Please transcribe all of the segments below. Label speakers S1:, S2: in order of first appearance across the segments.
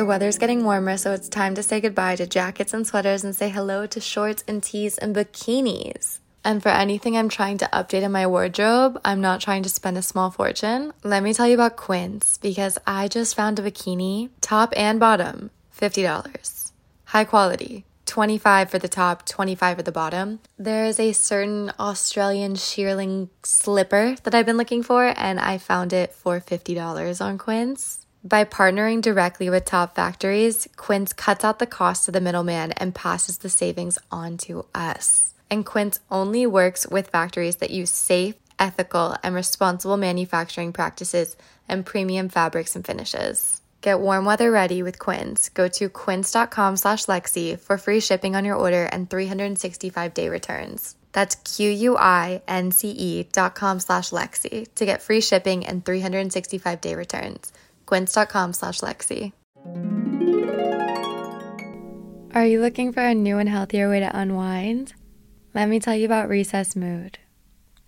S1: The weather's getting warmer, so it's time to say goodbye to jackets and sweaters and say hello to shorts and tees and bikinis. And for anything I'm trying to update in my wardrobe, I'm not trying to spend a small fortune. Let me tell you about Quince because I just found a bikini, top and bottom, $50. High quality. 25 for the top, 25 for the bottom. There is a certain Australian shearling slipper that I've been looking for and I found it for $50 on Quince. By partnering directly with top factories, Quince cuts out the cost of the middleman and passes the savings on to us. And Quince only works with factories that use safe, ethical, and responsible manufacturing practices and premium fabrics and finishes. Get warm weather ready with Quince. Go to quince.com slash Lexi for free shipping on your order and 365 day returns. That's Q-U-I-N-C-E dot com slash Lexi to get free shipping and 365 day returns quince.com slash Lexi. Are you looking for a new and healthier way to unwind? Let me tell you about Recess Mood.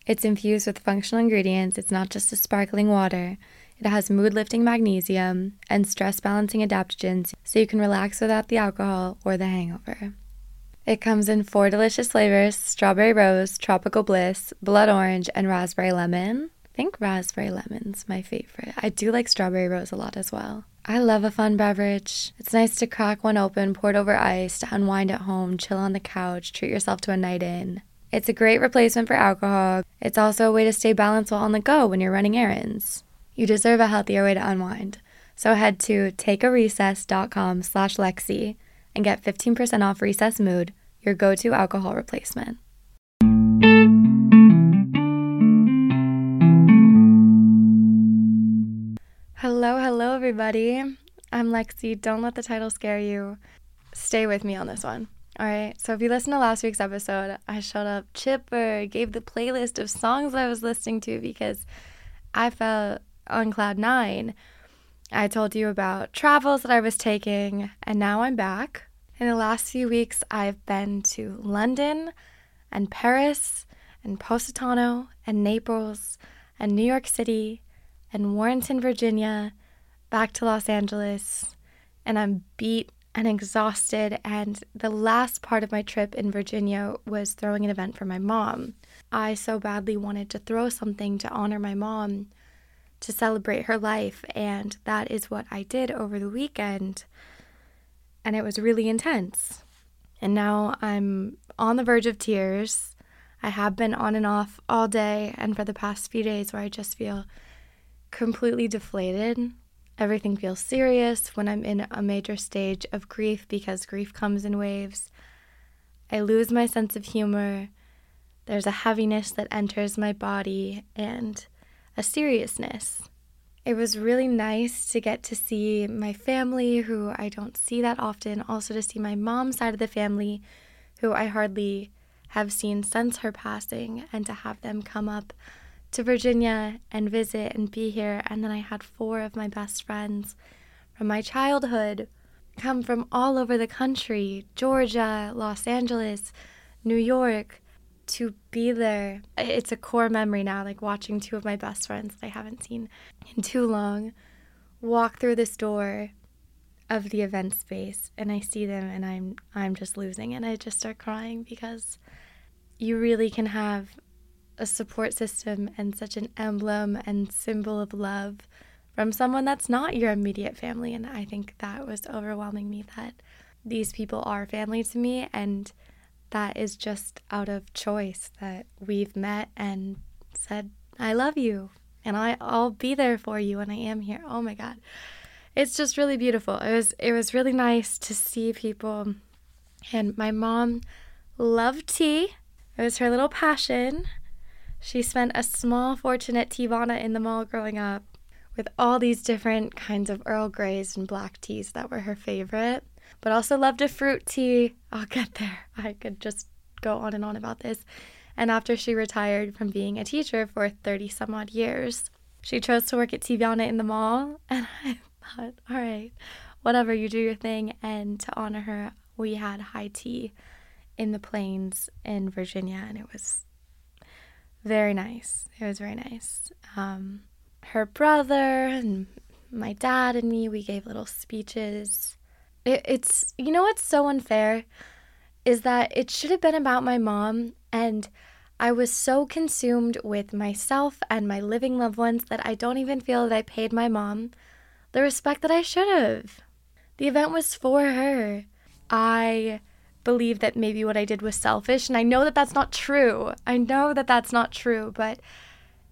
S1: It's infused with functional ingredients. It's not just a sparkling water. It has mood lifting magnesium and stress balancing adaptogens so you can relax without the alcohol or the hangover. It comes in four delicious flavors strawberry rose, tropical bliss, blood orange, and raspberry lemon. Think raspberry lemon's my favorite. I do like strawberry rose a lot as well. I love a fun beverage. It's nice to crack one open, pour it over ice, to unwind at home, chill on the couch, treat yourself to a night in. It's a great replacement for alcohol. It's also a way to stay balanced while on the go when you're running errands. You deserve a healthier way to unwind. So head to takearecess.com slash Lexi and get 15% off Recess Mood, your go-to alcohol replacement. Hello, hello, everybody. I'm Lexi. Don't let the title scare you. Stay with me on this one. All right. So, if you listened to last week's episode, I showed up chipper, gave the playlist of songs I was listening to because I felt on cloud nine. I told you about travels that I was taking, and now I'm back. In the last few weeks, I've been to London and Paris and Positano and Naples and New York City and Warrenton, Virginia, back to Los Angeles, and I'm beat and exhausted. And the last part of my trip in Virginia was throwing an event for my mom. I so badly wanted to throw something to honor my mom, to celebrate her life, and that is what I did over the weekend. And it was really intense. And now I'm on the verge of tears. I have been on and off all day and for the past few days where I just feel completely deflated. Everything feels serious when I'm in a major stage of grief because grief comes in waves. I lose my sense of humor. There's a heaviness that enters my body and a seriousness. It was really nice to get to see my family, who I don't see that often, also to see my mom's side of the family, who I hardly have seen since her passing, and to have them come up to Virginia and visit and be here. And then I had four of my best friends from my childhood come from all over the country Georgia, Los Angeles, New York to be there. It's a core memory now, like watching two of my best friends that I haven't seen in too long walk through this door of the event space and I see them and I'm I'm just losing and I just start crying because you really can have a support system and such an emblem and symbol of love from someone that's not your immediate family. And I think that was overwhelming me that these people are family to me and that is just out of choice that we've met and said, I love you and I, I'll be there for you and I am here. Oh my God. It's just really beautiful. It was it was really nice to see people and my mom loved tea. It was her little passion. She spent a small fortune at Teavana in the mall growing up with all these different kinds of Earl Greys and black teas that were her favorite, but also loved a fruit tea. I'll get there. I could just go on and on about this. And after she retired from being a teacher for 30 some odd years, she chose to work at Teavana in the mall. And I thought, all right, whatever, you do your thing. And to honor her, we had high tea in the plains in Virginia, and it was very nice. It was very nice. Um, her brother and my dad and me, we gave little speeches. It, it's, you know what's so unfair? Is that it should have been about my mom, and I was so consumed with myself and my living loved ones that I don't even feel that I paid my mom the respect that I should have. The event was for her. I believe that maybe what I did was selfish, and I know that that's not true. I know that that's not true, but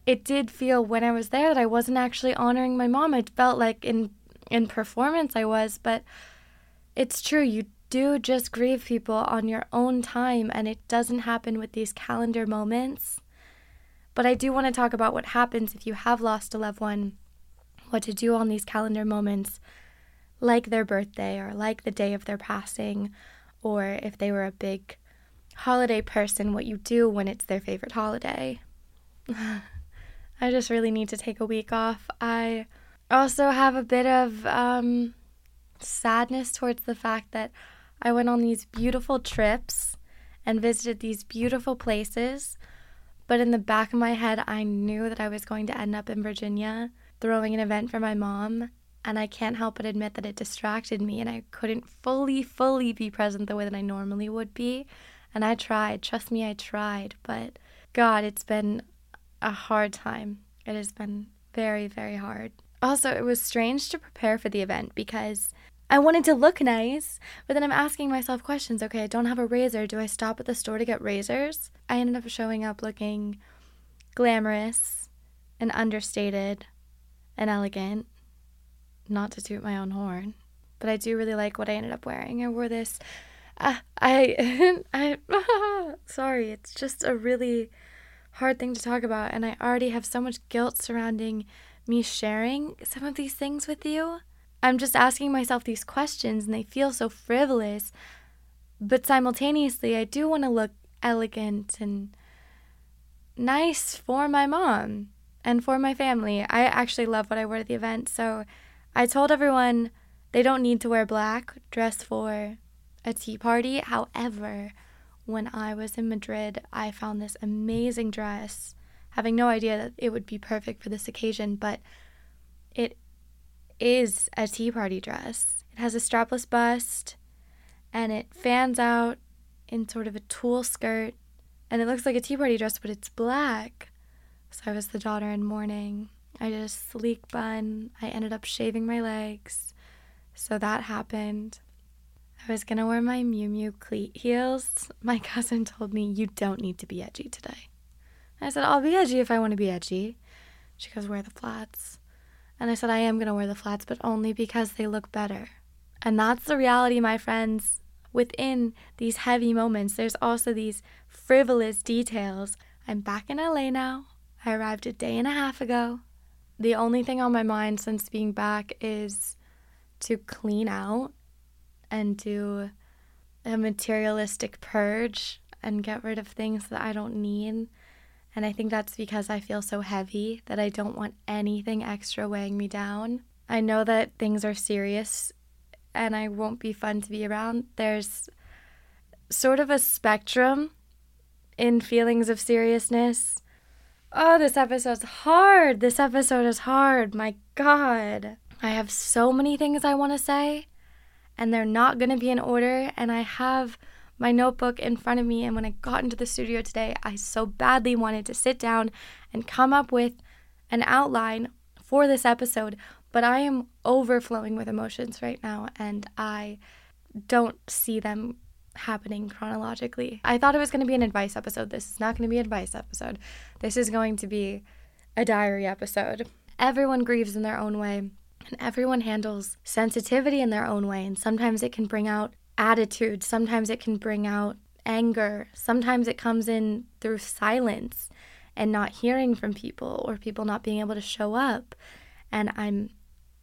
S1: it did feel when I was there that I wasn't actually honoring my mom. It felt like in in performance I was, but it's true. You do just grieve people on your own time, and it doesn't happen with these calendar moments. But I do want to talk about what happens if you have lost a loved one, what to do on these calendar moments, like their birthday or like the day of their passing, or if they were a big holiday person, what you do when it's their favorite holiday. I just really need to take a week off. I also have a bit of um, sadness towards the fact that I went on these beautiful trips and visited these beautiful places. But in the back of my head, I knew that I was going to end up in Virginia throwing an event for my mom. And I can't help but admit that it distracted me and I couldn't fully, fully be present the way that I normally would be. And I tried. Trust me, I tried. But God, it's been a hard time. It has been very, very hard. Also, it was strange to prepare for the event because I wanted to look nice, but then I'm asking myself questions. Okay, I don't have a razor. Do I stop at the store to get razors? I ended up showing up looking glamorous and understated and elegant. Not to toot my own horn, but I do really like what I ended up wearing. I wore this. Uh, I, I, sorry, it's just a really hard thing to talk about, and I already have so much guilt surrounding me sharing some of these things with you. I'm just asking myself these questions, and they feel so frivolous, but simultaneously, I do want to look elegant and nice for my mom and for my family. I actually love what I wore to the event, so I told everyone they don't need to wear black, dress for a tea party. However, when I was in Madrid, I found this amazing dress, having no idea that it would be perfect for this occasion, but it is a tea party dress. It has a strapless bust and it fans out in sort of a tulle skirt and it looks like a tea party dress, but it's black. So I was the daughter in mourning. I did a sleek bun. I ended up shaving my legs. So that happened. I was gonna wear my Miu Miu cleat heels. My cousin told me, You don't need to be edgy today. I said, I'll be edgy if I wanna be edgy. She goes, Wear the flats. And I said, I am gonna wear the flats, but only because they look better. And that's the reality, my friends. Within these heavy moments, there's also these frivolous details. I'm back in LA now. I arrived a day and a half ago. The only thing on my mind since being back is to clean out and do a materialistic purge and get rid of things that I don't need. And I think that's because I feel so heavy that I don't want anything extra weighing me down. I know that things are serious and I won't be fun to be around. There's sort of a spectrum in feelings of seriousness. Oh, this episode's hard. This episode is hard. My God. I have so many things I want to say, and they're not going to be in order. And I have my notebook in front of me. And when I got into the studio today, I so badly wanted to sit down and come up with an outline for this episode. But I am overflowing with emotions right now, and I don't see them happening chronologically. I thought it was going to be an advice episode. This is not going to be an advice episode. This is going to be a diary episode. Everyone grieves in their own way. And everyone handles sensitivity in their own way. And sometimes it can bring out attitude, sometimes it can bring out anger, sometimes it comes in through silence and not hearing from people or people not being able to show up. And I'm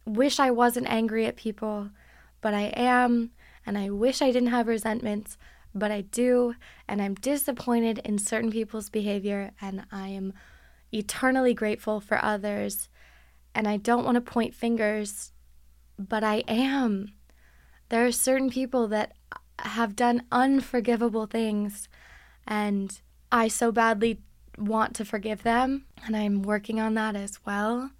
S1: wish I wasn't angry at people, but I am, and I wish I didn't have resentments, but I do, and I'm disappointed in certain people's behavior, and I am eternally grateful for others and I don't want to point fingers, but I am. There are certain people that have done unforgivable things, and I so badly want to forgive them, and I'm working on that as well.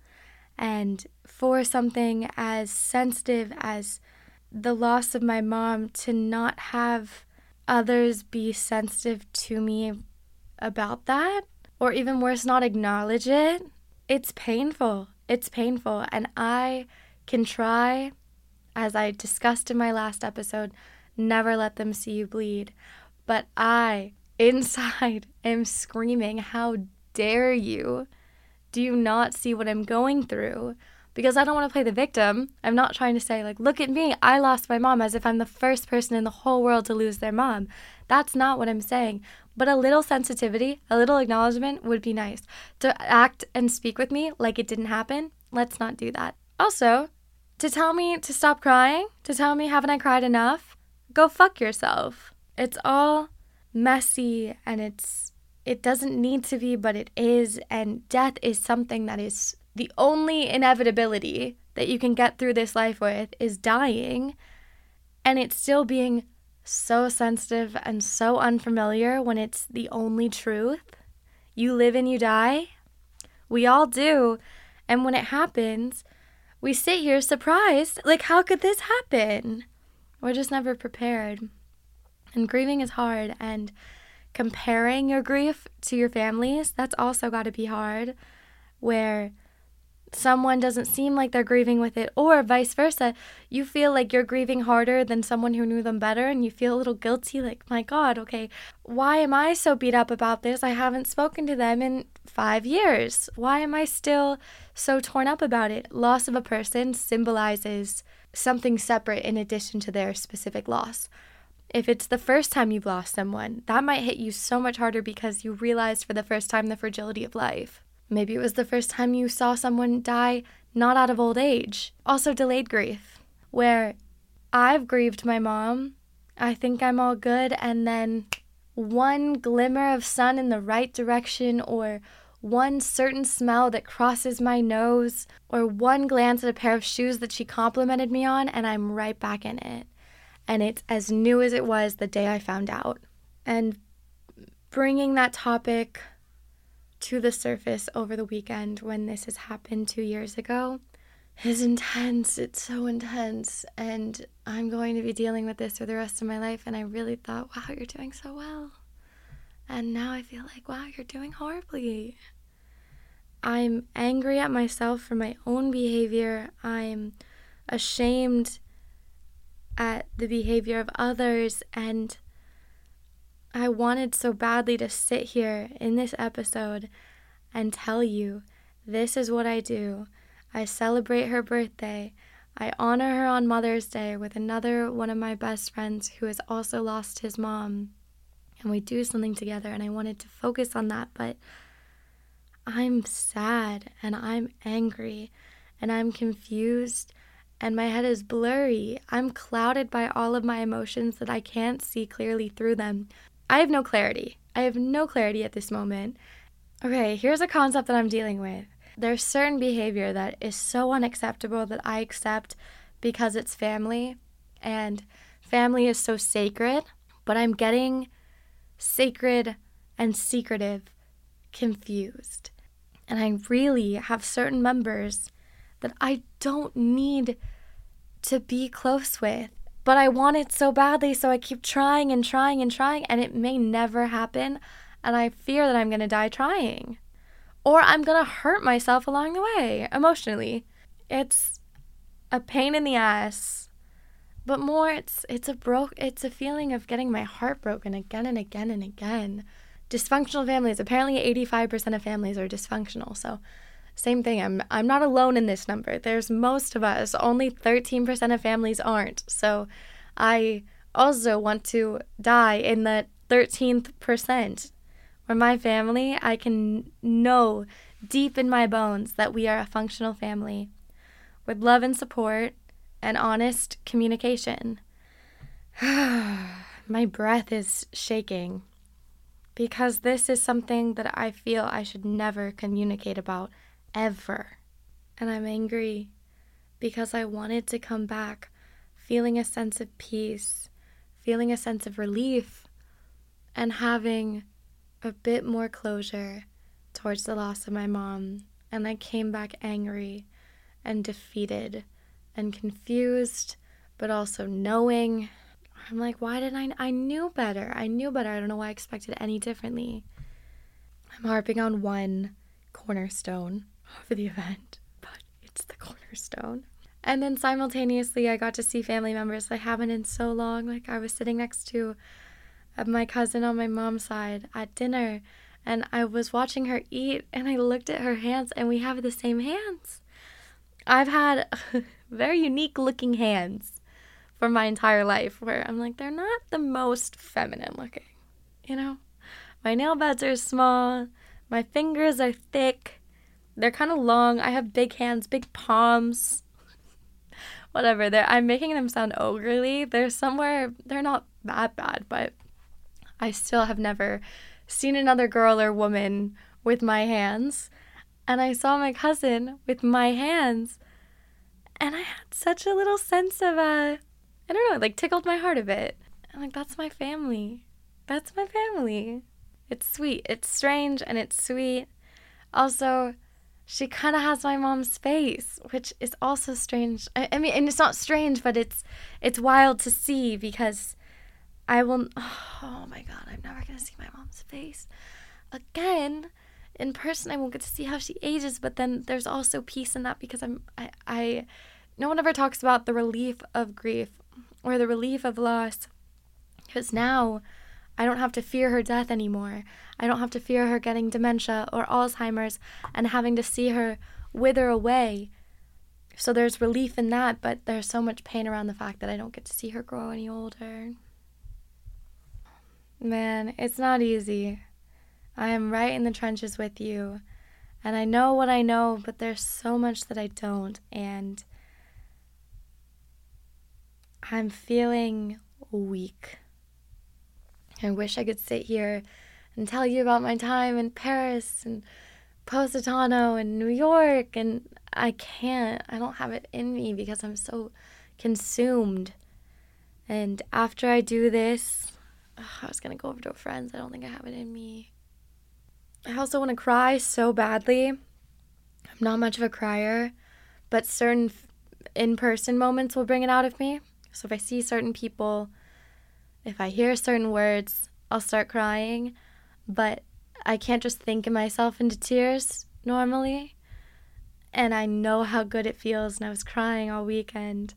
S1: And for something as sensitive as the loss of my mom to not have others be sensitive to me about that, or even worse, not acknowledge it, it's painful. It's painful. And I can try, as I discussed in my last episode, never let them see you bleed. But I, inside, am screaming, How dare you? Do you not see what I'm going through? Because I don't want to play the victim. I'm not trying to say, like, look at me, I lost my mom as if I'm the first person in the whole world to lose their mom. That's not what I'm saying. But a little sensitivity, a little acknowledgement would be nice. To act and speak with me like it didn't happen, let's not do that. Also, to tell me to stop crying, to tell me, haven't I cried enough? Go fuck yourself. It's all messy and it's it doesn't need to be, but it is. And death is something that is the only inevitability that you can get through this life with is dying. And it's still being so sensitive and so unfamiliar when it's the only truth. You live and you die. We all do. And when it happens, we sit here surprised. Like, how could this happen? We're just never prepared. And grieving is hard. And comparing your grief to your family's, that's also got to be hard. Where someone doesn't seem like they're grieving with it, or vice versa. You feel like you're grieving harder than someone who knew them better, and you feel a little guilty like, my God, okay, why am I so beat up about this? I haven't spoken to them in five years. Why am I still so torn up about it? Loss of a person symbolizes something separate in addition to their specific loss. If it's the first time you've lost someone, that might hit you so much harder because you realized for the first time the fragility of life. Maybe it was the first time you saw someone die not out of old age. Also, delayed grief, where I've grieved my mom. I think I'm all good, and then one glimmer of sun in the right direction, or one certain smell that crosses my nose, or one glance at a pair of shoes that she complimented me on, and I'm right back in it. And it's as new as it was the day I found out. And bringing that topic to the surface over the weekend when this has happened two years ago is intense. It's so intense. And I'm going to be dealing with this for the rest of my life. And I really thought, wow, you're doing so well. And now I feel like, wow, you're doing horribly. I'm angry at myself for my own behavior. I'm ashamed at the behavior of others. And I wanted so badly to sit here in this episode and tell you this is what I do. I celebrate her birthday. I honor her on Mother's Day with another one of my best friends who has also lost his mom. And we do something together, and I wanted to focus on that, but I'm sad and I'm angry and I'm confused and my head is blurry. I'm clouded by all of my emotions that I can't see clearly through them. I have no clarity. I have no clarity at this moment. Okay, here's a concept that I'm dealing with. There's certain behavior that is so unacceptable that I accept because it's family and family is so sacred, but I'm getting sacred and secretive confused. And I really have certain members that I don't need to be close with but I want it so badly, so I keep trying and trying and trying, and it may never happen. And I fear that I'm going to die trying. Or I'm going to hurt myself along the way emotionally. It's a pain in the ass. But more it's it's a broke it's a feeling of getting my heart broken again and again and again. Dysfunctional families, apparently 85% of families are dysfunctional. So same thing. I'm I'm not alone in this number. There's most of us. Only 13% of families aren't. So I also want to die in the 13th percent. Where my family, I can know deep in my bones that we are a functional family with love and support and honest communication. my breath is shaking because this is something that I feel I should never communicate about ever. And I'm angry because I wanted to come back feeling a sense of peace, feeling a sense of relief, and having a bit more closure towards the loss of my mom. And I came back angry and defeated and confused, but also knowing. I'm like, why did I? I knew better. I knew better. I don't know why I expected any differently. I'm harping on one cornerstone of the event, but it's the cornerstone. And then simultaneously, I got to see family members I haven't in so long. Like, I was sitting next to uh, my cousin on my mom's side at dinner, and I was watching her eat, and I looked at her hands, and we have the same hands. I've had very unique looking hands for my entire life where I'm like, they're not the most feminine looking, you know? My nail beds are small, my fingers are thick, they're kind of long. I have big hands, big palms. Whatever. They're, I'm making them sound ogrely. They're somewhere, they're not that bad, but I still have never seen another girl or woman with my hands. And I saw my cousin with my hands. And I had such a little sense of, uh, I don't know, it like tickled my heart a bit. I'm like, that's my family. That's my family. It's sweet. It's strange and it's sweet. Also, she kind of has my mom's face, which is also strange. I, I, mean, and it's not strange, but it's it's wild to see because I will. Oh my god, I'm never gonna see my mom's face again in person. I won't get to see how she ages, but then there's also peace in that because I'm I, I no one ever talks about the relief of grief or the relief of loss because now I don't have to fear her death anymore. I don't have to fear her getting dementia or Alzheimer's and having to see her wither away. So there's relief in that, but there's so much pain around the fact that I don't get to see her grow any older. Man, it's not easy. I am right in the trenches with you. And I know what I know, but there's so much that I don't. And I'm feeling weak. I wish I could sit here and tell you about my time in Paris and Positano and New York, and I can't. I don't have it in me because I'm so consumed. And after I do this, I was gonna go over to a friend's. I don't think I have it in me. I also want to cry so badly. I'm not much of a crier, but certain in person moments will bring it out of me. So if I see certain people if I hear certain words, I'll start crying, but I can't just think of myself into tears normally. And I know how good it feels, and I was crying all weekend,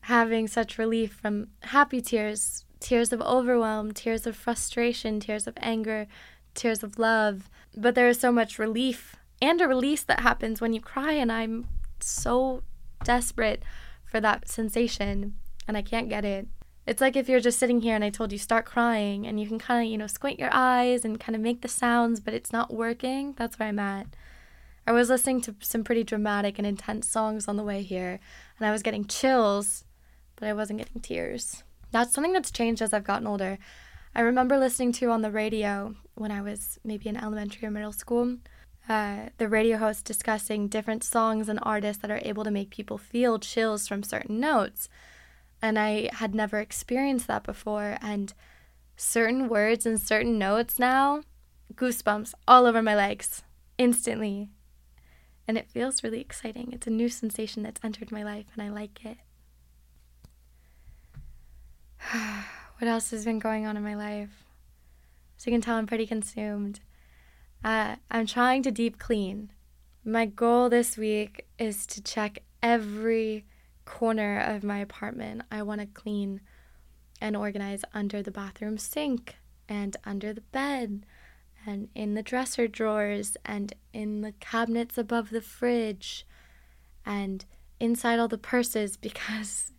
S1: having such relief from happy tears, tears of overwhelm, tears of frustration, tears of anger, tears of love. But there is so much relief and a release that happens when you cry, and I'm so desperate for that sensation, and I can't get it. It's like if you're just sitting here and I told you start crying and you can kind of, you know, squint your eyes and kind of make the sounds, but it's not working. That's where I'm at. I was listening to some pretty dramatic and intense songs on the way here, and I was getting chills, but I wasn't getting tears. That's something that's changed as I've gotten older. I remember listening to on the radio when I was maybe in elementary or middle school, uh, the radio host discussing different songs and artists that are able to make people feel chills from certain notes and I had never experienced that before. And certain words and certain notes now, goosebumps all over my legs instantly. And it feels really exciting. It's a new sensation that's entered my life, and I like it. what else has been going on in my life? So you can tell I'm pretty consumed. Uh, I'm trying to deep clean. My goal this week is to check every corner of my apartment, I want to clean and organize under the bathroom sink and under the bed and in the dresser drawers and in the cabinets above the fridge and inside all the purses because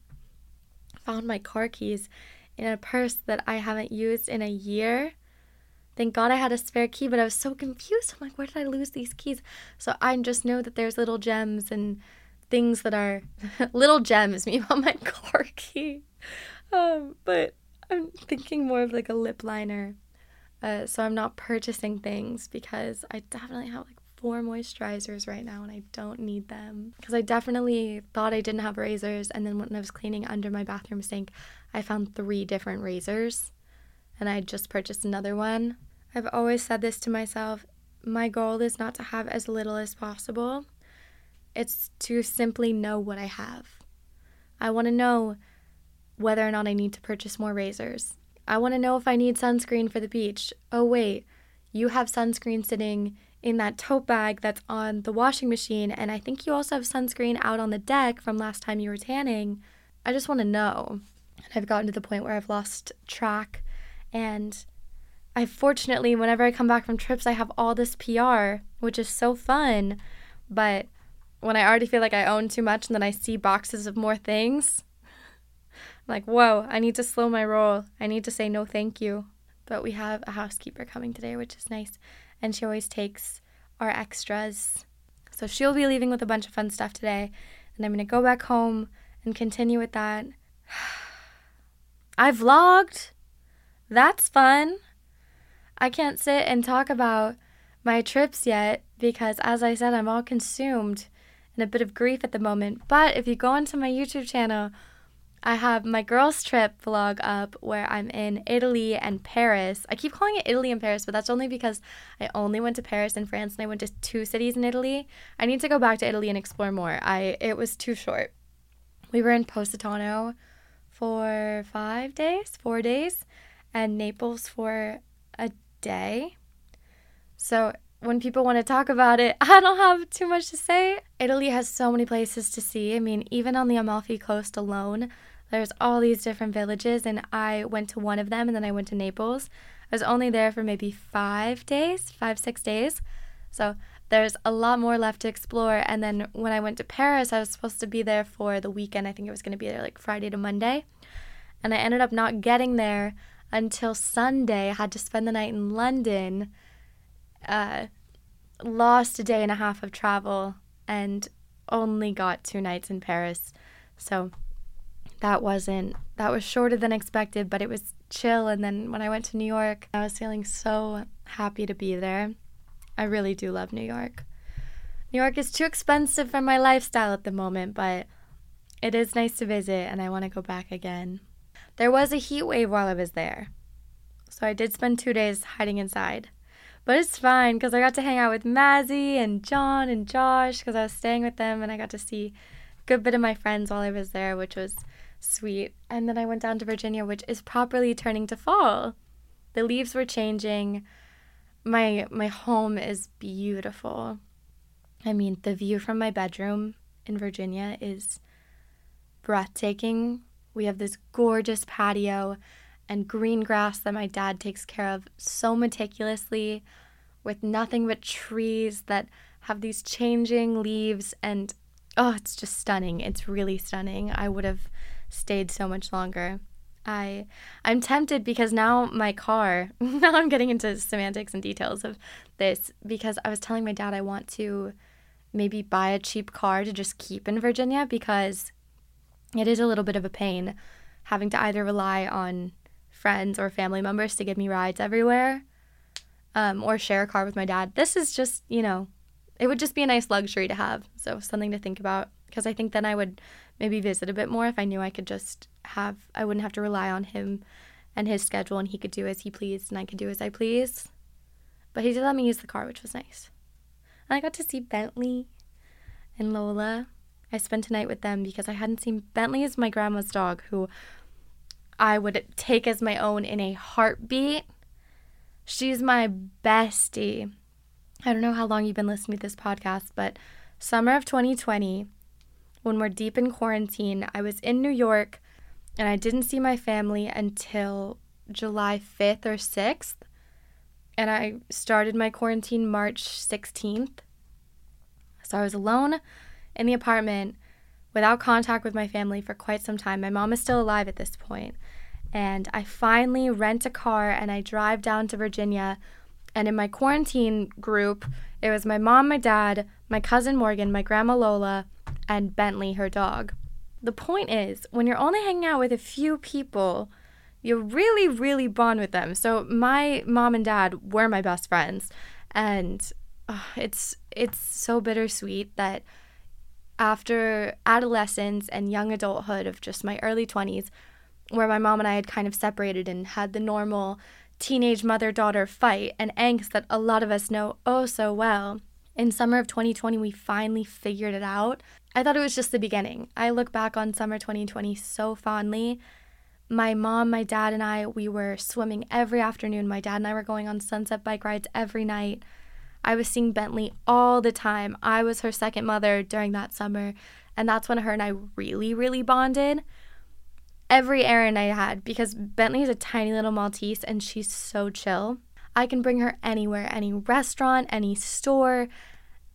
S1: I found my car keys in a purse that I haven't used in a year. Thank God I had a spare key, but I was so confused. I'm like, where did I lose these keys? So I just know that there's little gems and things that are little gems. Me on my car key. Um, but I'm thinking more of like a lip liner. Uh, so I'm not purchasing things because I definitely have like four moisturizers right now and I don't need them. Because I definitely thought I didn't have razors. And then when I was cleaning under my bathroom sink, I found three different razors and I just purchased another one. I've always said this to myself my goal is not to have as little as possible It's to simply know what I have. I want to know whether or not I need to purchase more razors. I want to know if I need sunscreen for the beach. Oh, wait, you have sunscreen sitting in that tote bag that's on the washing machine, and I think you also have sunscreen out on the deck from last time you were tanning. I just want to know. And I've gotten to the point where I've lost track, and I fortunately, whenever I come back from trips, I have all this PR, which is so fun. But when I already feel like I own too much and then I see boxes of more things, I'm like, whoa, I need to slow my roll. I need to say no thank you. But we have a housekeeper coming today, which is nice. And she always takes our extras. So she'll be leaving with a bunch of fun stuff today. And I'm going to go back home and continue with that. I vlogged. That's fun. I can't sit and talk about my trips yet because, as I said, I'm all consumed in a bit of grief at the moment. But if you go onto my YouTube channel, I have my girls' trip vlog up where I'm in Italy and Paris. I keep calling it Italy and Paris, but that's only because I only went to Paris and France and I went to two cities in Italy. I need to go back to Italy and explore more. I it was too short. We were in Positano for 5 days, 4 days, and Naples for a day. So when people want to talk about it, I don't have too much to say. Italy has so many places to see. I mean, even on the Amalfi Coast alone, there's all these different villages, and I went to one of them and then I went to Naples. I was only there for maybe five days, five, six days. So there's a lot more left to explore. And then when I went to Paris, I was supposed to be there for the weekend. I think it was going to be there like Friday to Monday. And I ended up not getting there until Sunday. I had to spend the night in London. Uh, lost a day and a half of travel and only got two nights in Paris. So that wasn't that was shorter than expected, but it was chill and then when I went to New York, I was feeling so happy to be there. I really do love New York. New York is too expensive for my lifestyle at the moment, but it is nice to visit and I want to go back again. There was a heat wave while I was there. So I did spend 2 days hiding inside. But it's fine because I got to hang out with Mazzy and John and Josh because I was staying with them and I got to see a good bit of my friends while I was there, which was sweet. And then I went down to Virginia, which is properly turning to fall. The leaves were changing. My my home is beautiful. I mean, the view from my bedroom in Virginia is breathtaking. We have this gorgeous patio and green grass that my dad takes care of so meticulously with nothing but trees that have these changing leaves. And oh it's just stunning. It's really stunning. I would have stayed so much longer. I i'm tempted because now my car now i'm getting into semantics and details of this because i was telling my dad i want to maybe buy a cheap car to just keep in virginia because it is a little bit of a pain having to either rely on friends or family members to give me rides everywhere um, or share a car with my dad. This is just, you know, it would just be a nice luxury to have. So something to think about because I think then I would maybe visit a bit more if I knew I could just have, I wouldn't have to rely on him and his schedule and he could do as he pleased and I could do as I please. But he did let me use the car, which was nice. And I got to see Bentley and Lola. I spent a night with them because I hadn't seen Bentley is my grandma's dog who I would take as my own in a heartbeat. She's my bestie. I don't know how long you've been listening to this podcast, but summer of 2020, when we're deep in quarantine, I was in New York and I didn't see my family until July 5th or 6th. And I started my quarantine March 16th. So I was alone in the apartment without contact with my family for quite some time. My mom is still alive at this point. And I finally rent a car and I drive down to Virginia. And in my quarantine group, it was my mom, my dad, my cousin Morgan, my grandma Lola, and Bentley, her dog. The point is, when you're only hanging out with a few people, you really, really bond with them. So my mom and dad were my best friends, and uh, it's it's so bittersweet that after adolescence and young adulthood of just my early 20s, where my mom and I had kind of separated and had the normal teenage mother daughter fight and angst that a lot of us know oh so well, in summer of 2020, we finally figured it out. I thought it was just the beginning. I look back on summer 2020 so fondly. My mom, my dad, and I, we were swimming every afternoon. My dad and I were going on sunset bike rides every night. I was seeing Bentley all the time. I was her second mother during that summer. And that's when her and I really, really bonded. Every errand I had, because Bentley is a tiny little Maltese and she's so chill. I can bring her anywhere, any restaurant, any store.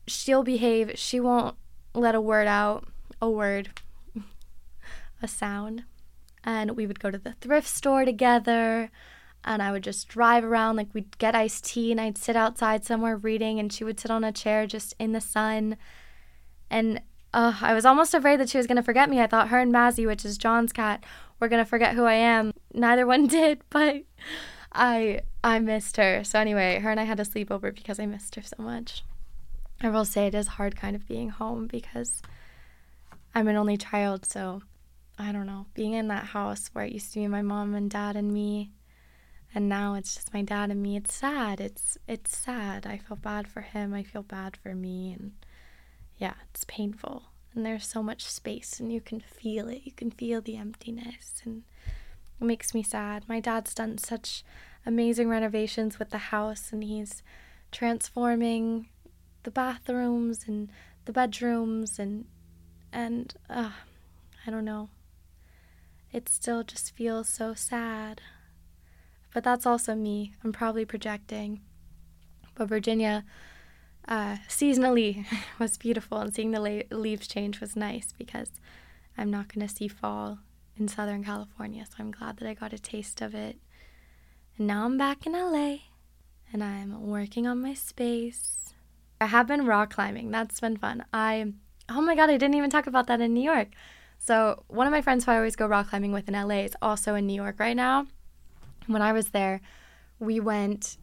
S1: She'll behave. She won't let a word out, a word, a sound. And we would go to the thrift store together. And I would just drive around, like we'd get iced tea, and I'd sit outside somewhere reading, and she would sit on a chair just in the sun. And uh, I was almost afraid that she was going to forget me. I thought her and Mazzy, which is John's cat, were going to forget who I am. Neither one did, but I I missed her. So anyway, her and I had a sleepover because I missed her so much. I will say it is hard kind of being home because I'm an only child, so I don't know. Being in that house where it used to be my mom and dad and me and now it's just my dad and me. It's sad. It's it's sad. I feel bad for him. I feel bad for me and yeah, it's painful. And there's so much space and you can feel it. You can feel the emptiness and it makes me sad. My dad's done such amazing renovations with the house and he's transforming the bathrooms and the bedrooms and and uh, I don't know. It still just feels so sad. But that's also me. I'm probably projecting. But Virginia uh, seasonally was beautiful, and seeing the la- leaves change was nice because I'm not going to see fall in Southern California. So I'm glad that I got a taste of it. And now I'm back in LA and I'm working on my space. I have been rock climbing. That's been fun. I, oh my God, I didn't even talk about that in New York. So, one of my friends who I always go rock climbing with in LA is also in New York right now. When I was there, we went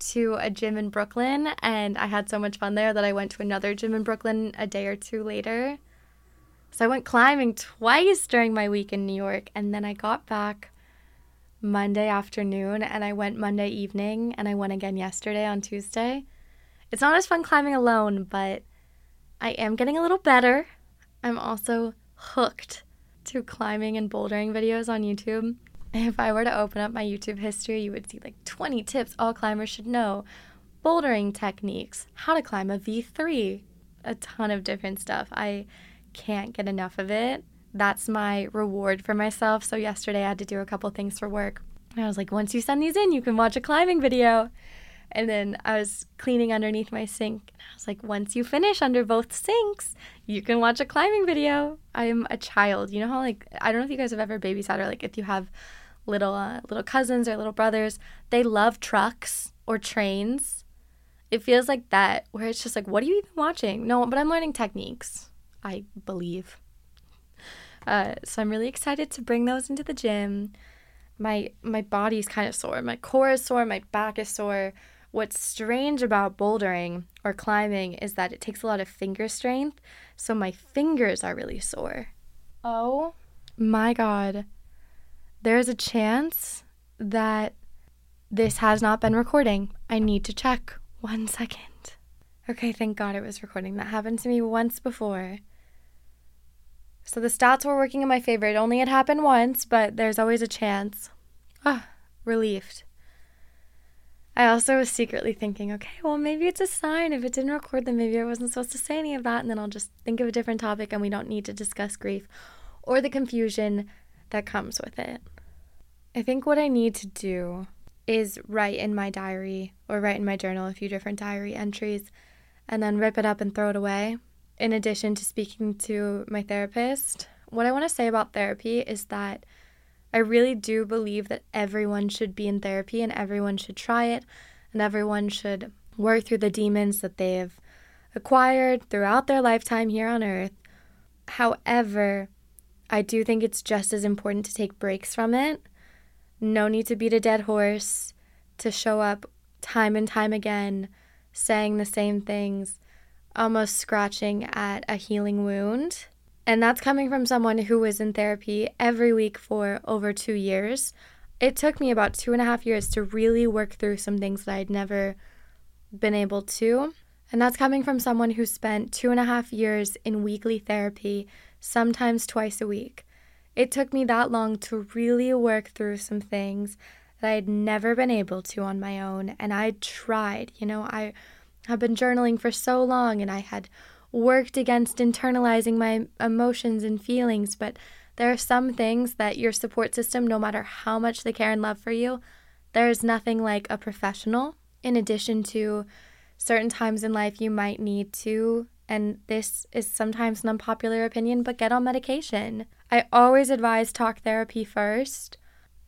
S1: to a gym in Brooklyn and I had so much fun there that I went to another gym in Brooklyn a day or two later. So I went climbing twice during my week in New York and then I got back Monday afternoon and I went Monday evening and I went again yesterday on Tuesday. It's not as fun climbing alone, but I am getting a little better. I'm also hooked to climbing and bouldering videos on YouTube. If I were to open up my YouTube history, you would see like 20 tips all climbers should know, bouldering techniques, how to climb a V3, a ton of different stuff. I can't get enough of it. That's my reward for myself. So, yesterday I had to do a couple things for work. And I was like, once you send these in, you can watch a climbing video. And then I was cleaning underneath my sink. And I was like, once you finish under both sinks, you can watch a climbing video. I'm a child. You know how, like, I don't know if you guys have ever babysat or, like, if you have little uh, little cousins or little brothers, they love trucks or trains. It feels like that, where it's just like, what are you even watching? No, but I'm learning techniques, I believe. Uh, so I'm really excited to bring those into the gym. My my body's kind of sore. My core is sore. My back is sore. What's strange about bouldering or climbing is that it takes a lot of finger strength, so my fingers are really sore. Oh my god there's a chance that this has not been recording. I need to check. One second. Okay, thank God it was recording. That happened to me once before. So the stats were working in my favor. It only had happened once, but there's always a chance. Ah, relieved. I also was secretly thinking, okay, well, maybe it's a sign. If it didn't record, then maybe I wasn't supposed to say any of that, and then I'll just think of a different topic and we don't need to discuss grief or the confusion that comes with it. I think what I need to do is write in my diary or write in my journal a few different diary entries and then rip it up and throw it away. In addition to speaking to my therapist, what I want to say about therapy is that I really do believe that everyone should be in therapy and everyone should try it and everyone should work through the demons that they've acquired throughout their lifetime here on earth. However, I do think it's just as important to take breaks from it. No need to beat a dead horse, to show up time and time again, saying the same things, almost scratching at a healing wound. And that's coming from someone who was in therapy every week for over two years. It took me about two and a half years to really work through some things that I'd never been able to. And that's coming from someone who spent two and a half years in weekly therapy, sometimes twice a week. It took me that long to really work through some things that I had never been able to on my own. And I tried, you know, I have been journaling for so long and I had worked against internalizing my emotions and feelings, but there are some things that your support system, no matter how much they care and love for you, there is nothing like a professional. In addition to certain times in life, you might need to, and this is sometimes an unpopular opinion, but get on medication. I always advise talk therapy first,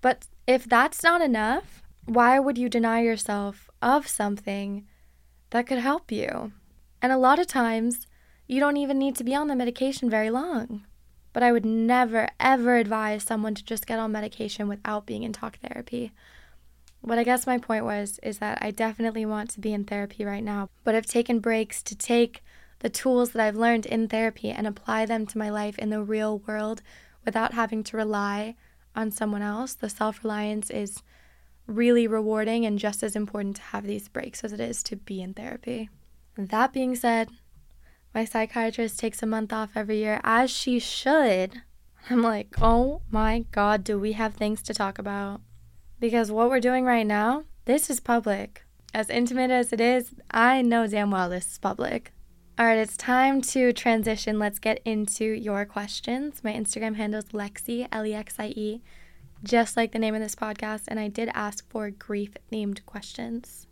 S1: but if that's not enough, why would you deny yourself of something that could help you? And a lot of times, you don't even need to be on the medication very long. But I would never, ever advise someone to just get on medication without being in talk therapy. What I guess my point was is that I definitely want to be in therapy right now, but I've taken breaks to take the tools that I've learned in therapy and apply them to my life in the real world without having to rely on someone else. The self reliance is really rewarding and just as important to have these breaks as it is to be in therapy. That being said, my psychiatrist takes a month off every year, as she should. I'm like, oh my God, do we have things to talk about? Because what we're doing right now, this is public. As intimate as it is, I know damn well this is public. All right, it's time to transition. Let's get into your questions. My Instagram handle is Lexie, L E X I E, just like the name of this podcast. And I did ask for grief themed questions.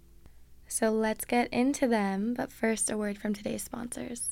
S1: So let's get into them, but first, a word from today's sponsors.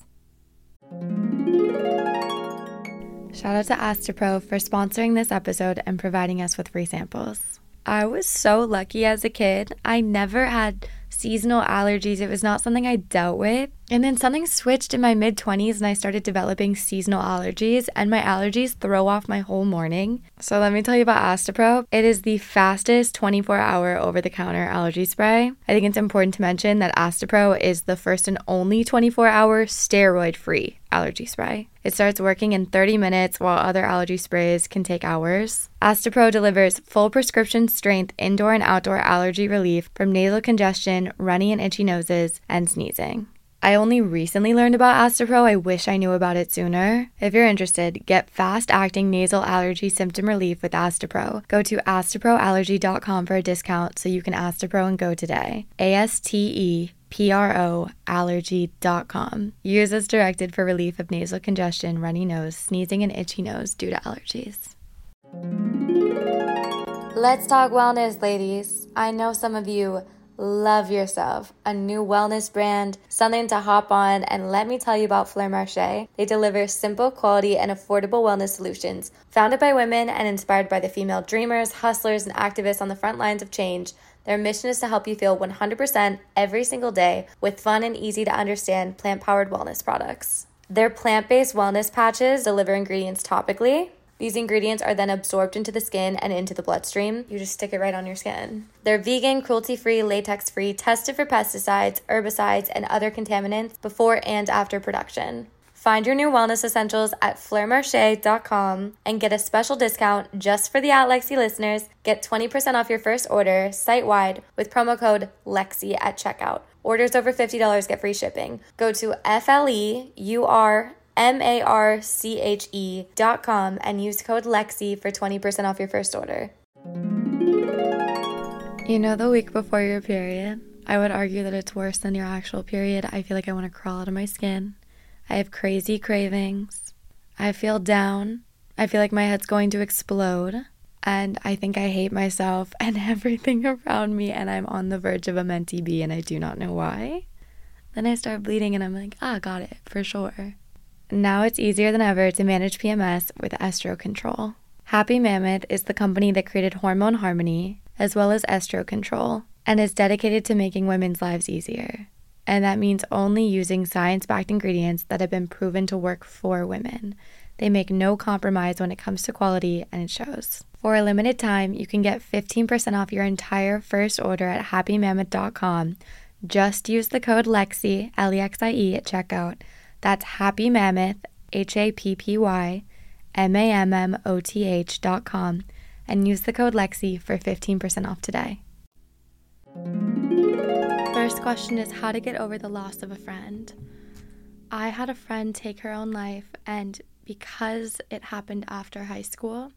S1: Shout out to Astepro for sponsoring this episode and providing us with free samples. I was so lucky as a kid. I never had seasonal allergies. It was not something I dealt with. And then something switched in my mid 20s and I started developing seasonal allergies, and my allergies throw off my whole morning. So let me tell you about Astepro. It is the fastest 24 hour over the counter allergy spray. I think it's important to mention that Astepro is the first and only 24 hour steroid free allergy spray. It starts working in 30 minutes while other allergy sprays can take hours. Astepro delivers full prescription strength indoor and outdoor allergy relief from nasal congestion, runny and itchy noses, and sneezing. I only recently learned about Astepro. I wish I knew about it sooner. If you're interested, get fast acting nasal allergy symptom relief with Astepro. Go to asteproallergy.com for a discount so you can Astepro and go today. A S T E P R O allergy.com. Use as directed for relief of nasal congestion, runny nose, sneezing, and itchy nose due to allergies. Let's talk wellness, ladies. I know some of you love yourself, a new wellness brand, something to hop on. And let me tell you about Fleur Marché. They deliver simple, quality, and affordable wellness solutions. Founded by women and inspired by the female dreamers, hustlers, and activists on the front lines of change, their mission is to help you feel 100% every single day with fun and easy to understand plant powered wellness products. Their plant based wellness patches deliver ingredients topically these ingredients are then absorbed into the skin and into the bloodstream. You just stick it right on your skin. They're vegan, cruelty free, latex free, tested for pesticides, herbicides, and other contaminants before and after production. Find your new wellness essentials at fleurmarche.com and get a special discount just for the At Lexie listeners. Get 20% off your first order site wide with promo code LEXIE at checkout. Orders over $50 get free shipping. Go to F L E U R M A R C H E dot com and use code LEXIE for 20% off your first order. You know, the week before your period, I would argue that it's worse than your actual period. I feel like I want to crawl out of my skin. I have crazy cravings. I feel down. I feel like my head's going to explode. And I think I hate myself and everything around me. And I'm on the verge of a mentee B and I do not know why. Then I start bleeding and I'm like, ah, got it for sure. Now it's easier than ever to manage PMS with Estro Control. Happy Mammoth is the company that created Hormone Harmony as well as Estro Control and is dedicated to making women's lives easier. And that means only using science backed ingredients that have been proven to work for women. They make no compromise when it comes to quality, and it shows. For a limited time, you can get 15% off your entire first order at happymammoth.com. Just use the code LEXIE, L E X I E, at checkout that's Happy Mammoth, H A P P Y M A M M O T H dot com, and use the code Lexie for 15% off today. First question is how to get over the loss of a friend. I had a friend take her own life, and because it happened after high school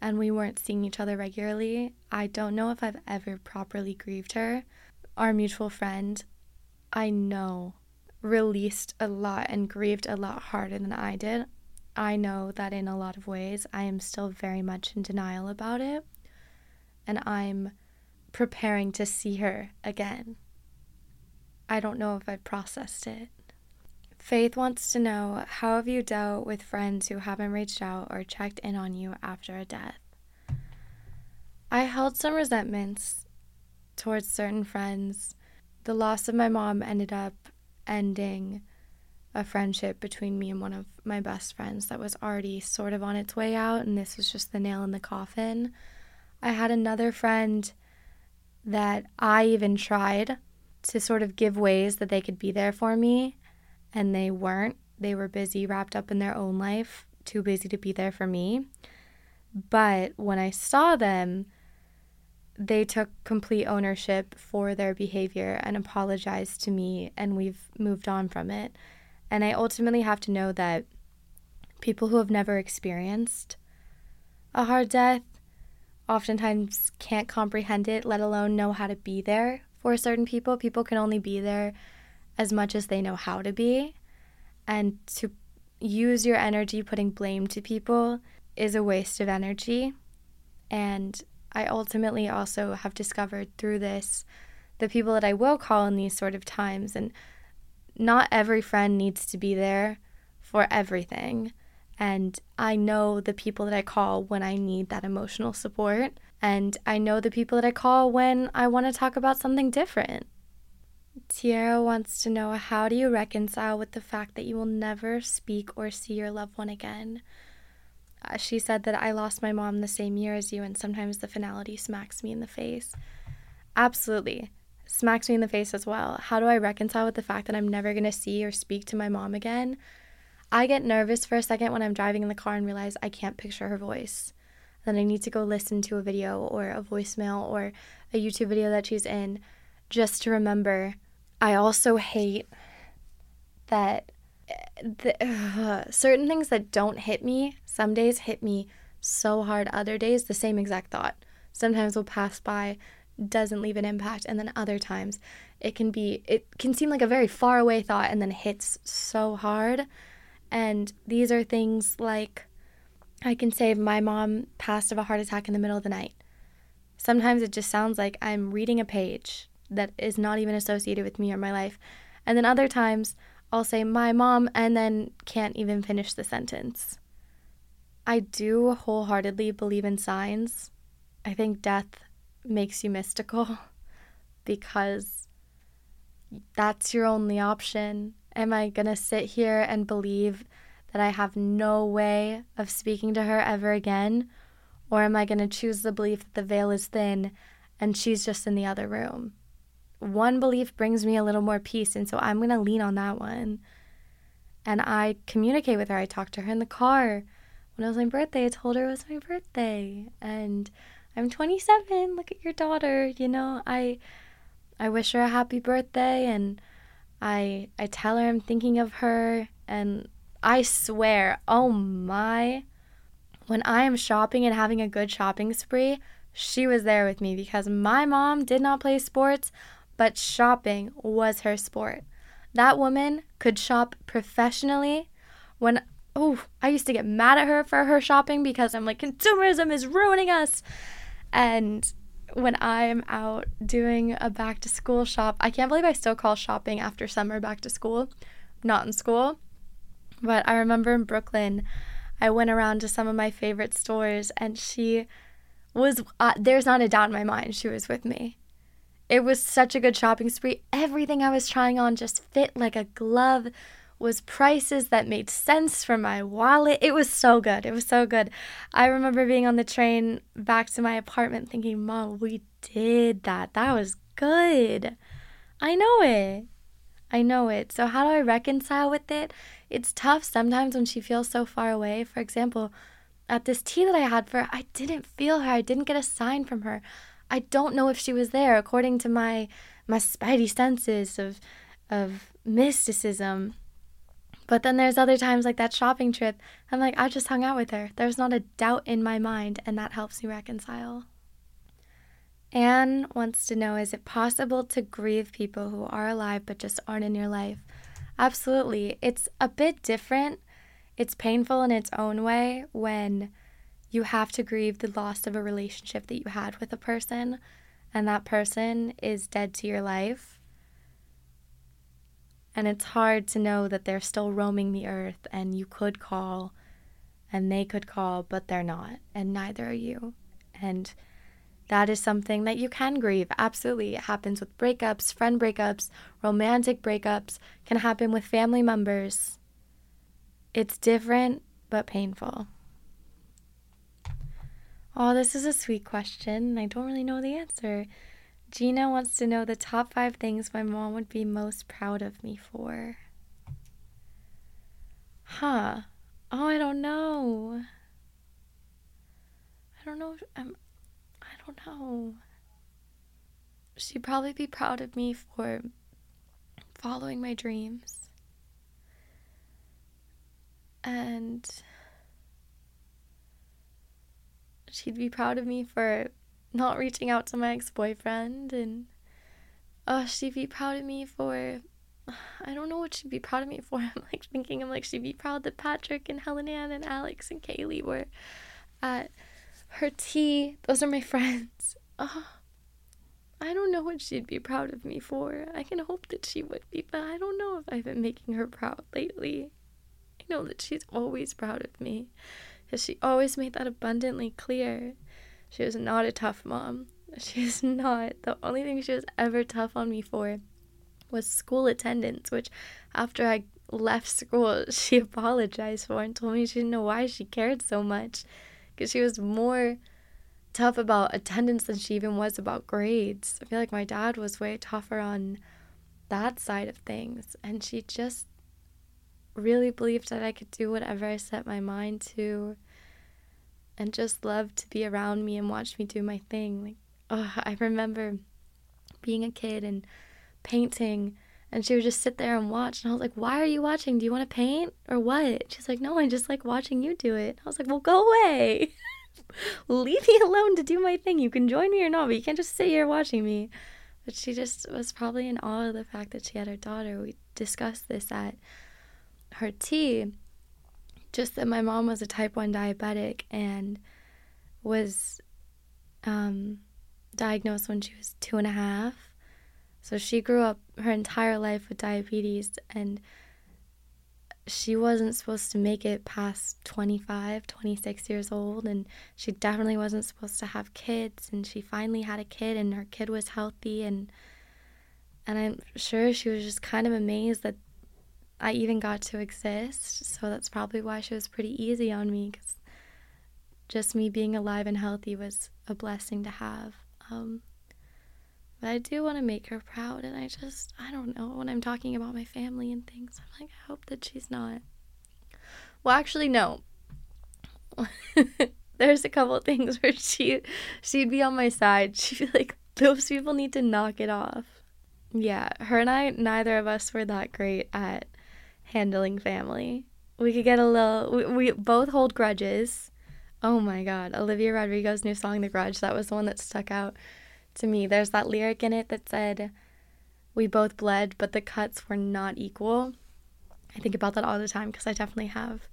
S1: and we weren't seeing each other regularly, I don't know if I've ever properly grieved her. Our mutual friend, I know, released a lot and grieved a lot harder than I did. I know that in a lot of ways I am still very much in denial about it, and I'm preparing to see her again. I don't know if I've processed it. Faith wants to know how have you dealt with friends who haven't reached out or checked in on you after a death? I held some resentments towards certain friends. The loss of my mom ended up ending a friendship between me and one of my best friends that was already sort of on its way out, and this was just the nail in the coffin. I had another friend that I even tried to sort of give ways that they could be there for me, and they weren't. They were busy, wrapped up in their own life, too busy to be there for me. But when I saw them, they took complete ownership for their behavior and apologized to me, and we've moved on from it. And I ultimately have to know that people who have never experienced a hard death oftentimes can't comprehend it, let alone know how to be there for certain people. People can only be there as much as they know how to be. And to use your energy putting blame to people is a waste of energy. And I ultimately also have discovered through this the people that I will call in these sort of times and not every friend needs to be there for everything. And I know the people that I call when I need that emotional support. And I know the people that I call when I want to talk about something different. Tiara wants to know how do you reconcile with the fact that you will never speak or see your loved one again? Uh, she said that I lost my mom the same year as you, and sometimes the finality smacks me in the face. Absolutely smacks me in the face as well. How do I reconcile with the fact that I'm never going to see or speak to my mom again? I get nervous for a second when I'm driving in the car and realize I can't picture her voice. Then I need to go listen to a video or a voicemail or a YouTube video that she's in just to remember. I also hate that the, uh, certain things that don't hit me, some days hit me so hard, other days, the same exact thought. Sometimes will pass by doesn't leave an impact and then other times it can be it can seem like a very far away thought and then hits so hard. And these are things like i can say my mom passed of a heart attack in the middle of the night. Sometimes it just sounds like i'm reading a page that is not even associated with me or my life. And then other times i'll say my mom and then can't even finish the sentence i do wholeheartedly believe in signs i think death makes you mystical because that's your only option. Am I going to sit here and believe that I have no way of speaking to her ever again? Or am I going to choose the belief that the veil is thin and she's just in the other room? One belief brings me a little more peace, and so I'm going to lean on that one. And I communicate with her. I talk to her in the car. When it was my birthday, I told her it was my birthday. And I'm 27. Look at your daughter. You know, I I wish her a happy birthday and I I tell her I'm thinking of her and I swear, oh my, when I am shopping and having a good shopping spree, she was there with me because my mom did not play sports, but shopping was her sport. That woman could shop professionally. When oh, I used to get mad at her for her shopping because I'm like consumerism is ruining us. And when I'm out doing a back to school shop, I can't believe I still call shopping after summer back to school, not in school. But I remember in Brooklyn, I went around to some of my favorite stores and she was, uh, there's not a doubt in my mind, she was with me. It was such a good shopping spree. Everything I was trying on just fit like a glove was prices that made sense for my wallet. It was so good. It was so good. I remember being on the train back to my apartment thinking, Mom, we did that. That was good. I know it. I know it. So, how do I reconcile with it? It's tough sometimes when she feels so far away. For example, at this tea that I had for I didn't feel her. I didn't get a sign from her. I don't know if she was there according to my my spidey senses of of mysticism. But then there's other times like that shopping trip, I'm like, I just hung out with her. There's not a doubt in my mind, and that helps me reconcile. Anne wants to know Is it possible to grieve people who are alive but just aren't in your life? Absolutely. It's a bit different. It's painful in its own way when you have to grieve the loss of a relationship that you had with a person and that person is dead to your life. And it's hard to know that they're still roaming the earth and you could call and they could call, but they're not, and neither are you. And that is something that you can grieve. Absolutely. It happens with breakups, friend breakups, romantic breakups, can happen with family members. It's different but painful. Oh, this is a sweet question. I don't really know the answer. Gina wants to know the top five things my mom would be most proud of me for. Huh. Oh, I don't know. I don't know. I'm um, don't know. She'd probably be proud of me for following my dreams. And she'd be proud of me for not reaching out to my ex boyfriend. And oh, she'd be proud of me for. I don't know what she'd be proud of me for. I'm like thinking, I'm like, she'd be proud that Patrick and Helen Ann and Alex and Kaylee were at her tea. Those are my friends. Oh, I don't know what she'd be proud of me for. I can hope that she would be, but I don't know if I've been making her proud lately. I know that she's always proud of me, because she always made that abundantly clear. She was not a tough mom. She is not. The only thing she was ever tough on me for was school attendance, which after I left school, she apologized for and told me she didn't know why she cared so much because she was more tough about attendance than she even was about grades. I feel like my dad was way tougher on that side of things, and she just really believed that I could do whatever I set my mind to and just loved to be around me and watch me do my thing. Like, oh, I remember being a kid and painting and she would just sit there and watch. And I was like, Why are you watching? Do you want to paint or what? She's like, No, I just like watching you do it. I was like, Well, go away. Leave me alone to do my thing. You can join me or not, but you can't just sit here watching me. But she just was probably in awe of the fact that she had her daughter. We discussed this at her tea. Just that my mom was a type 1 diabetic and was um, diagnosed when she was two and a half. So she grew up her entire life with diabetes and she wasn't supposed to make it past 25, 26 years old. And she definitely wasn't supposed to have kids. And she finally had a kid and her kid was healthy. And and I'm sure she was just kind of amazed that I even got to exist. So that's probably why she was pretty easy on me cuz just me being alive and healthy was a blessing to have. Um, but I do want to make her proud, and I just, I don't know, when I'm talking about my family and things, I'm like, I hope that she's not. Well, actually, no. There's a couple things where she she'd be on my side. She'd be like, those people need to knock it off. Yeah, her and I, neither of us were that great at handling family. We could get a little, we, we both hold grudges. Oh my God, Olivia Rodrigo's new song, The Grudge, that was the one that stuck out to me. There's that lyric in it that said, We both bled, but the cuts were not equal. I think about that all the time because I definitely have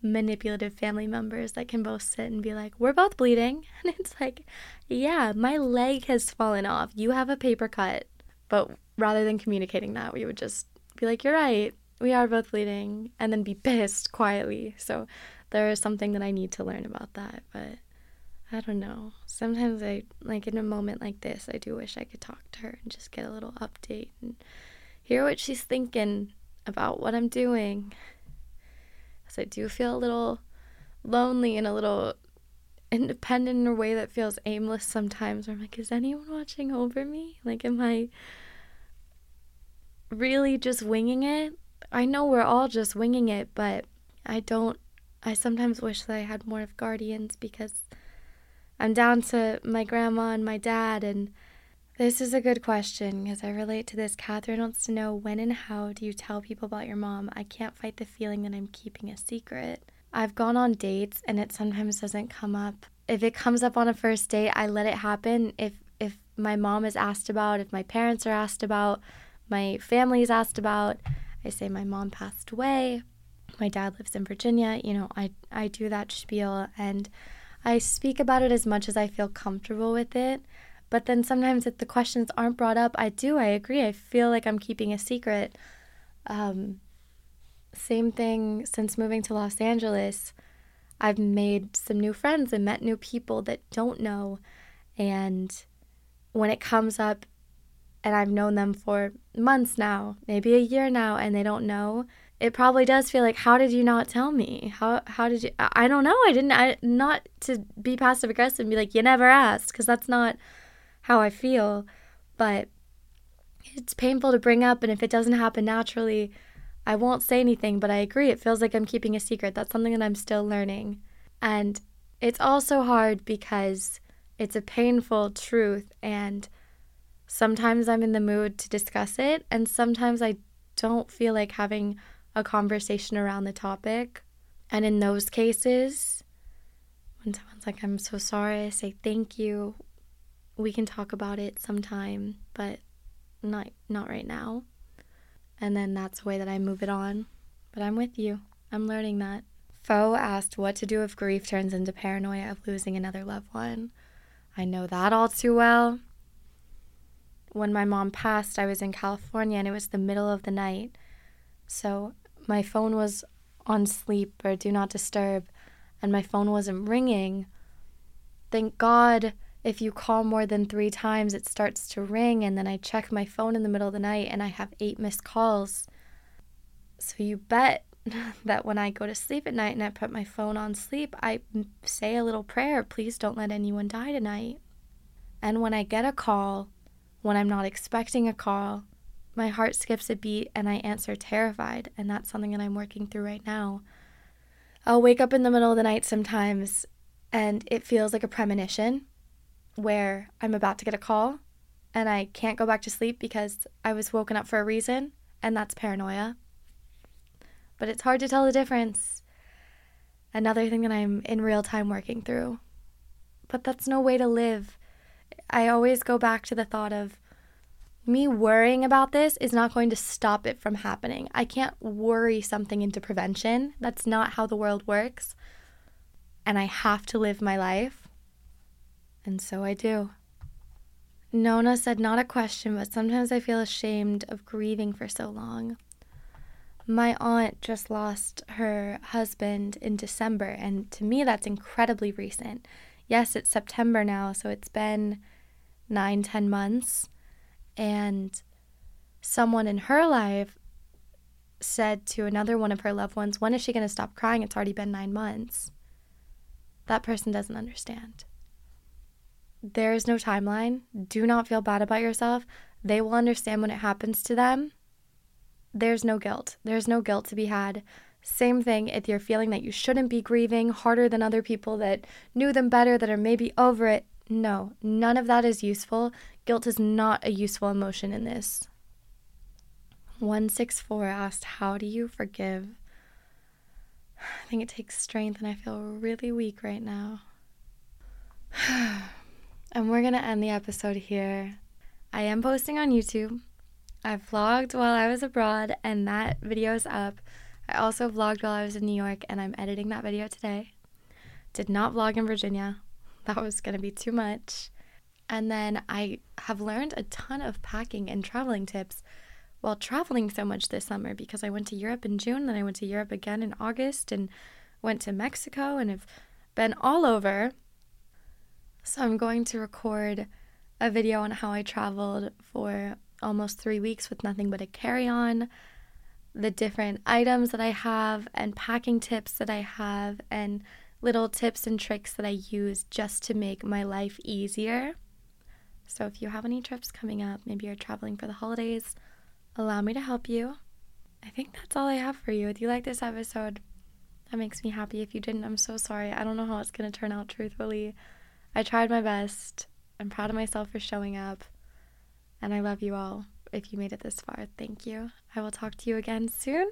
S1: manipulative family members that can both sit and be like, We're both bleeding. And it's like, Yeah, my leg has fallen off. You have a paper cut. But rather than communicating that, we would just be like, You're right. We are both bleeding. And then be pissed quietly. So there is something that I need to learn about that. But I don't know. Sometimes I, like in a moment like this, I do wish I could talk to her and just get a little update and hear what she's thinking about what I'm doing. Because I do feel a little lonely and a little independent in a way that feels aimless sometimes. Where I'm like, is anyone watching over me? Like, am I really just winging it? I know we're all just winging it, but I don't. I sometimes wish that I had more of guardians because I'm down to my grandma and my dad. And this is a good question because I relate to this. Catherine wants to know when and how do you tell people about your mom? I can't fight the feeling that I'm keeping a secret. I've gone on dates and it sometimes doesn't come up. If it comes up on a first date, I let it happen. If if my mom is asked about, if my parents are asked about, my family is asked about, I say my mom passed away. My dad lives in Virginia. You know, I I do that spiel and I speak about it as much as I feel comfortable with it. But then sometimes if the questions aren't brought up, I do. I agree. I feel like I'm keeping a secret. Um, same thing since moving to Los Angeles. I've made some new friends and met new people that don't know. And when it comes up, and I've known them for months now, maybe a year now, and they don't know, it probably does feel like, how did you not tell me? How how did you? I don't know. I didn't. I not to be passive aggressive and be like, you never asked, because that's not how I feel. But it's painful to bring up, and if it doesn't happen naturally, I won't say anything, but I agree. It feels like I'm keeping a secret. That's something that I'm still learning. And it's also hard because it's a painful truth. And sometimes I'm in the mood to discuss it. And sometimes I don't feel like having a conversation around the topic. And in those cases, when someone's like, I'm so sorry, I say thank you. We can talk about it sometime, but not not right now. And then that's the way that I move it on. But I'm with you. I'm learning that. Foe asked what to do if grief turns into paranoia of losing another loved one. I know that all too well. When my mom passed, I was in California and it was the middle of the night. So my phone was on sleep or do not disturb, and my phone wasn't ringing. Thank God if you call more than three times, it starts to ring, and then I check my phone in the middle of the night and I have eight missed calls. So you bet that when I go to sleep at night and I put my phone on sleep, I say a little prayer please don't let anyone die tonight. And when I get a call, when I'm not expecting a call, my heart skips a beat and I answer terrified, and that's something that I'm working through right now. I'll wake up in the middle of the night sometimes and it feels like a premonition where I'm about to get a call and I can't go back to sleep because I was woken up for a reason, and that's paranoia. But it's hard to tell the difference. Another thing that I'm in real time working through. But that's no way to live. I always go back to the thought of me worrying about this is not going to stop it from happening. I can't worry something into prevention. That's not how the world works. And I have to live my life and so I do. Nona said, Not a question, but sometimes I feel ashamed of grieving for so long. My aunt just lost her husband in December, and to me, that's incredibly recent. Yes, it's September now, so it's been nine, ten months. And someone in her life said to another one of her loved ones, When is she going to stop crying? It's already been nine months. That person doesn't understand. There is no timeline. Do not feel bad about yourself. They will understand when it happens to them. There's no guilt. There's no guilt to be had. Same thing if you're feeling that you shouldn't be grieving harder than other people that knew them better, that are maybe over it. No, none of that is useful. Guilt is not a useful emotion in this. 164 asked, How do you forgive? I think it takes strength, and I feel really weak right now. And we're going to end the episode here. I am posting on YouTube. I vlogged while I was abroad, and that video is up. I also vlogged while I was in New York, and I'm editing that video today. Did not vlog in Virginia. That was going to be too much. And then I have learned a ton of packing and traveling tips while traveling so much this summer because I went to Europe in June, then I went to Europe again in August, and went to Mexico, and have been all over. So I'm going to record a video on how I traveled for almost three weeks with nothing but a carry on, the different items that I have, and packing tips that I have, and little tips and tricks that I use just to make my life easier. So if you have any trips coming up, maybe you're traveling for the holidays, allow me to help you. I think that's all I have for you. If you like this episode, that makes me happy. If you didn't, I'm so sorry. I don't know how it's going to turn out, truthfully. I tried my best. I'm proud of myself for showing up. And I love you all. If you made it this far, thank you. I will talk to you again soon.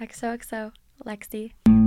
S1: XOXO, Lexie.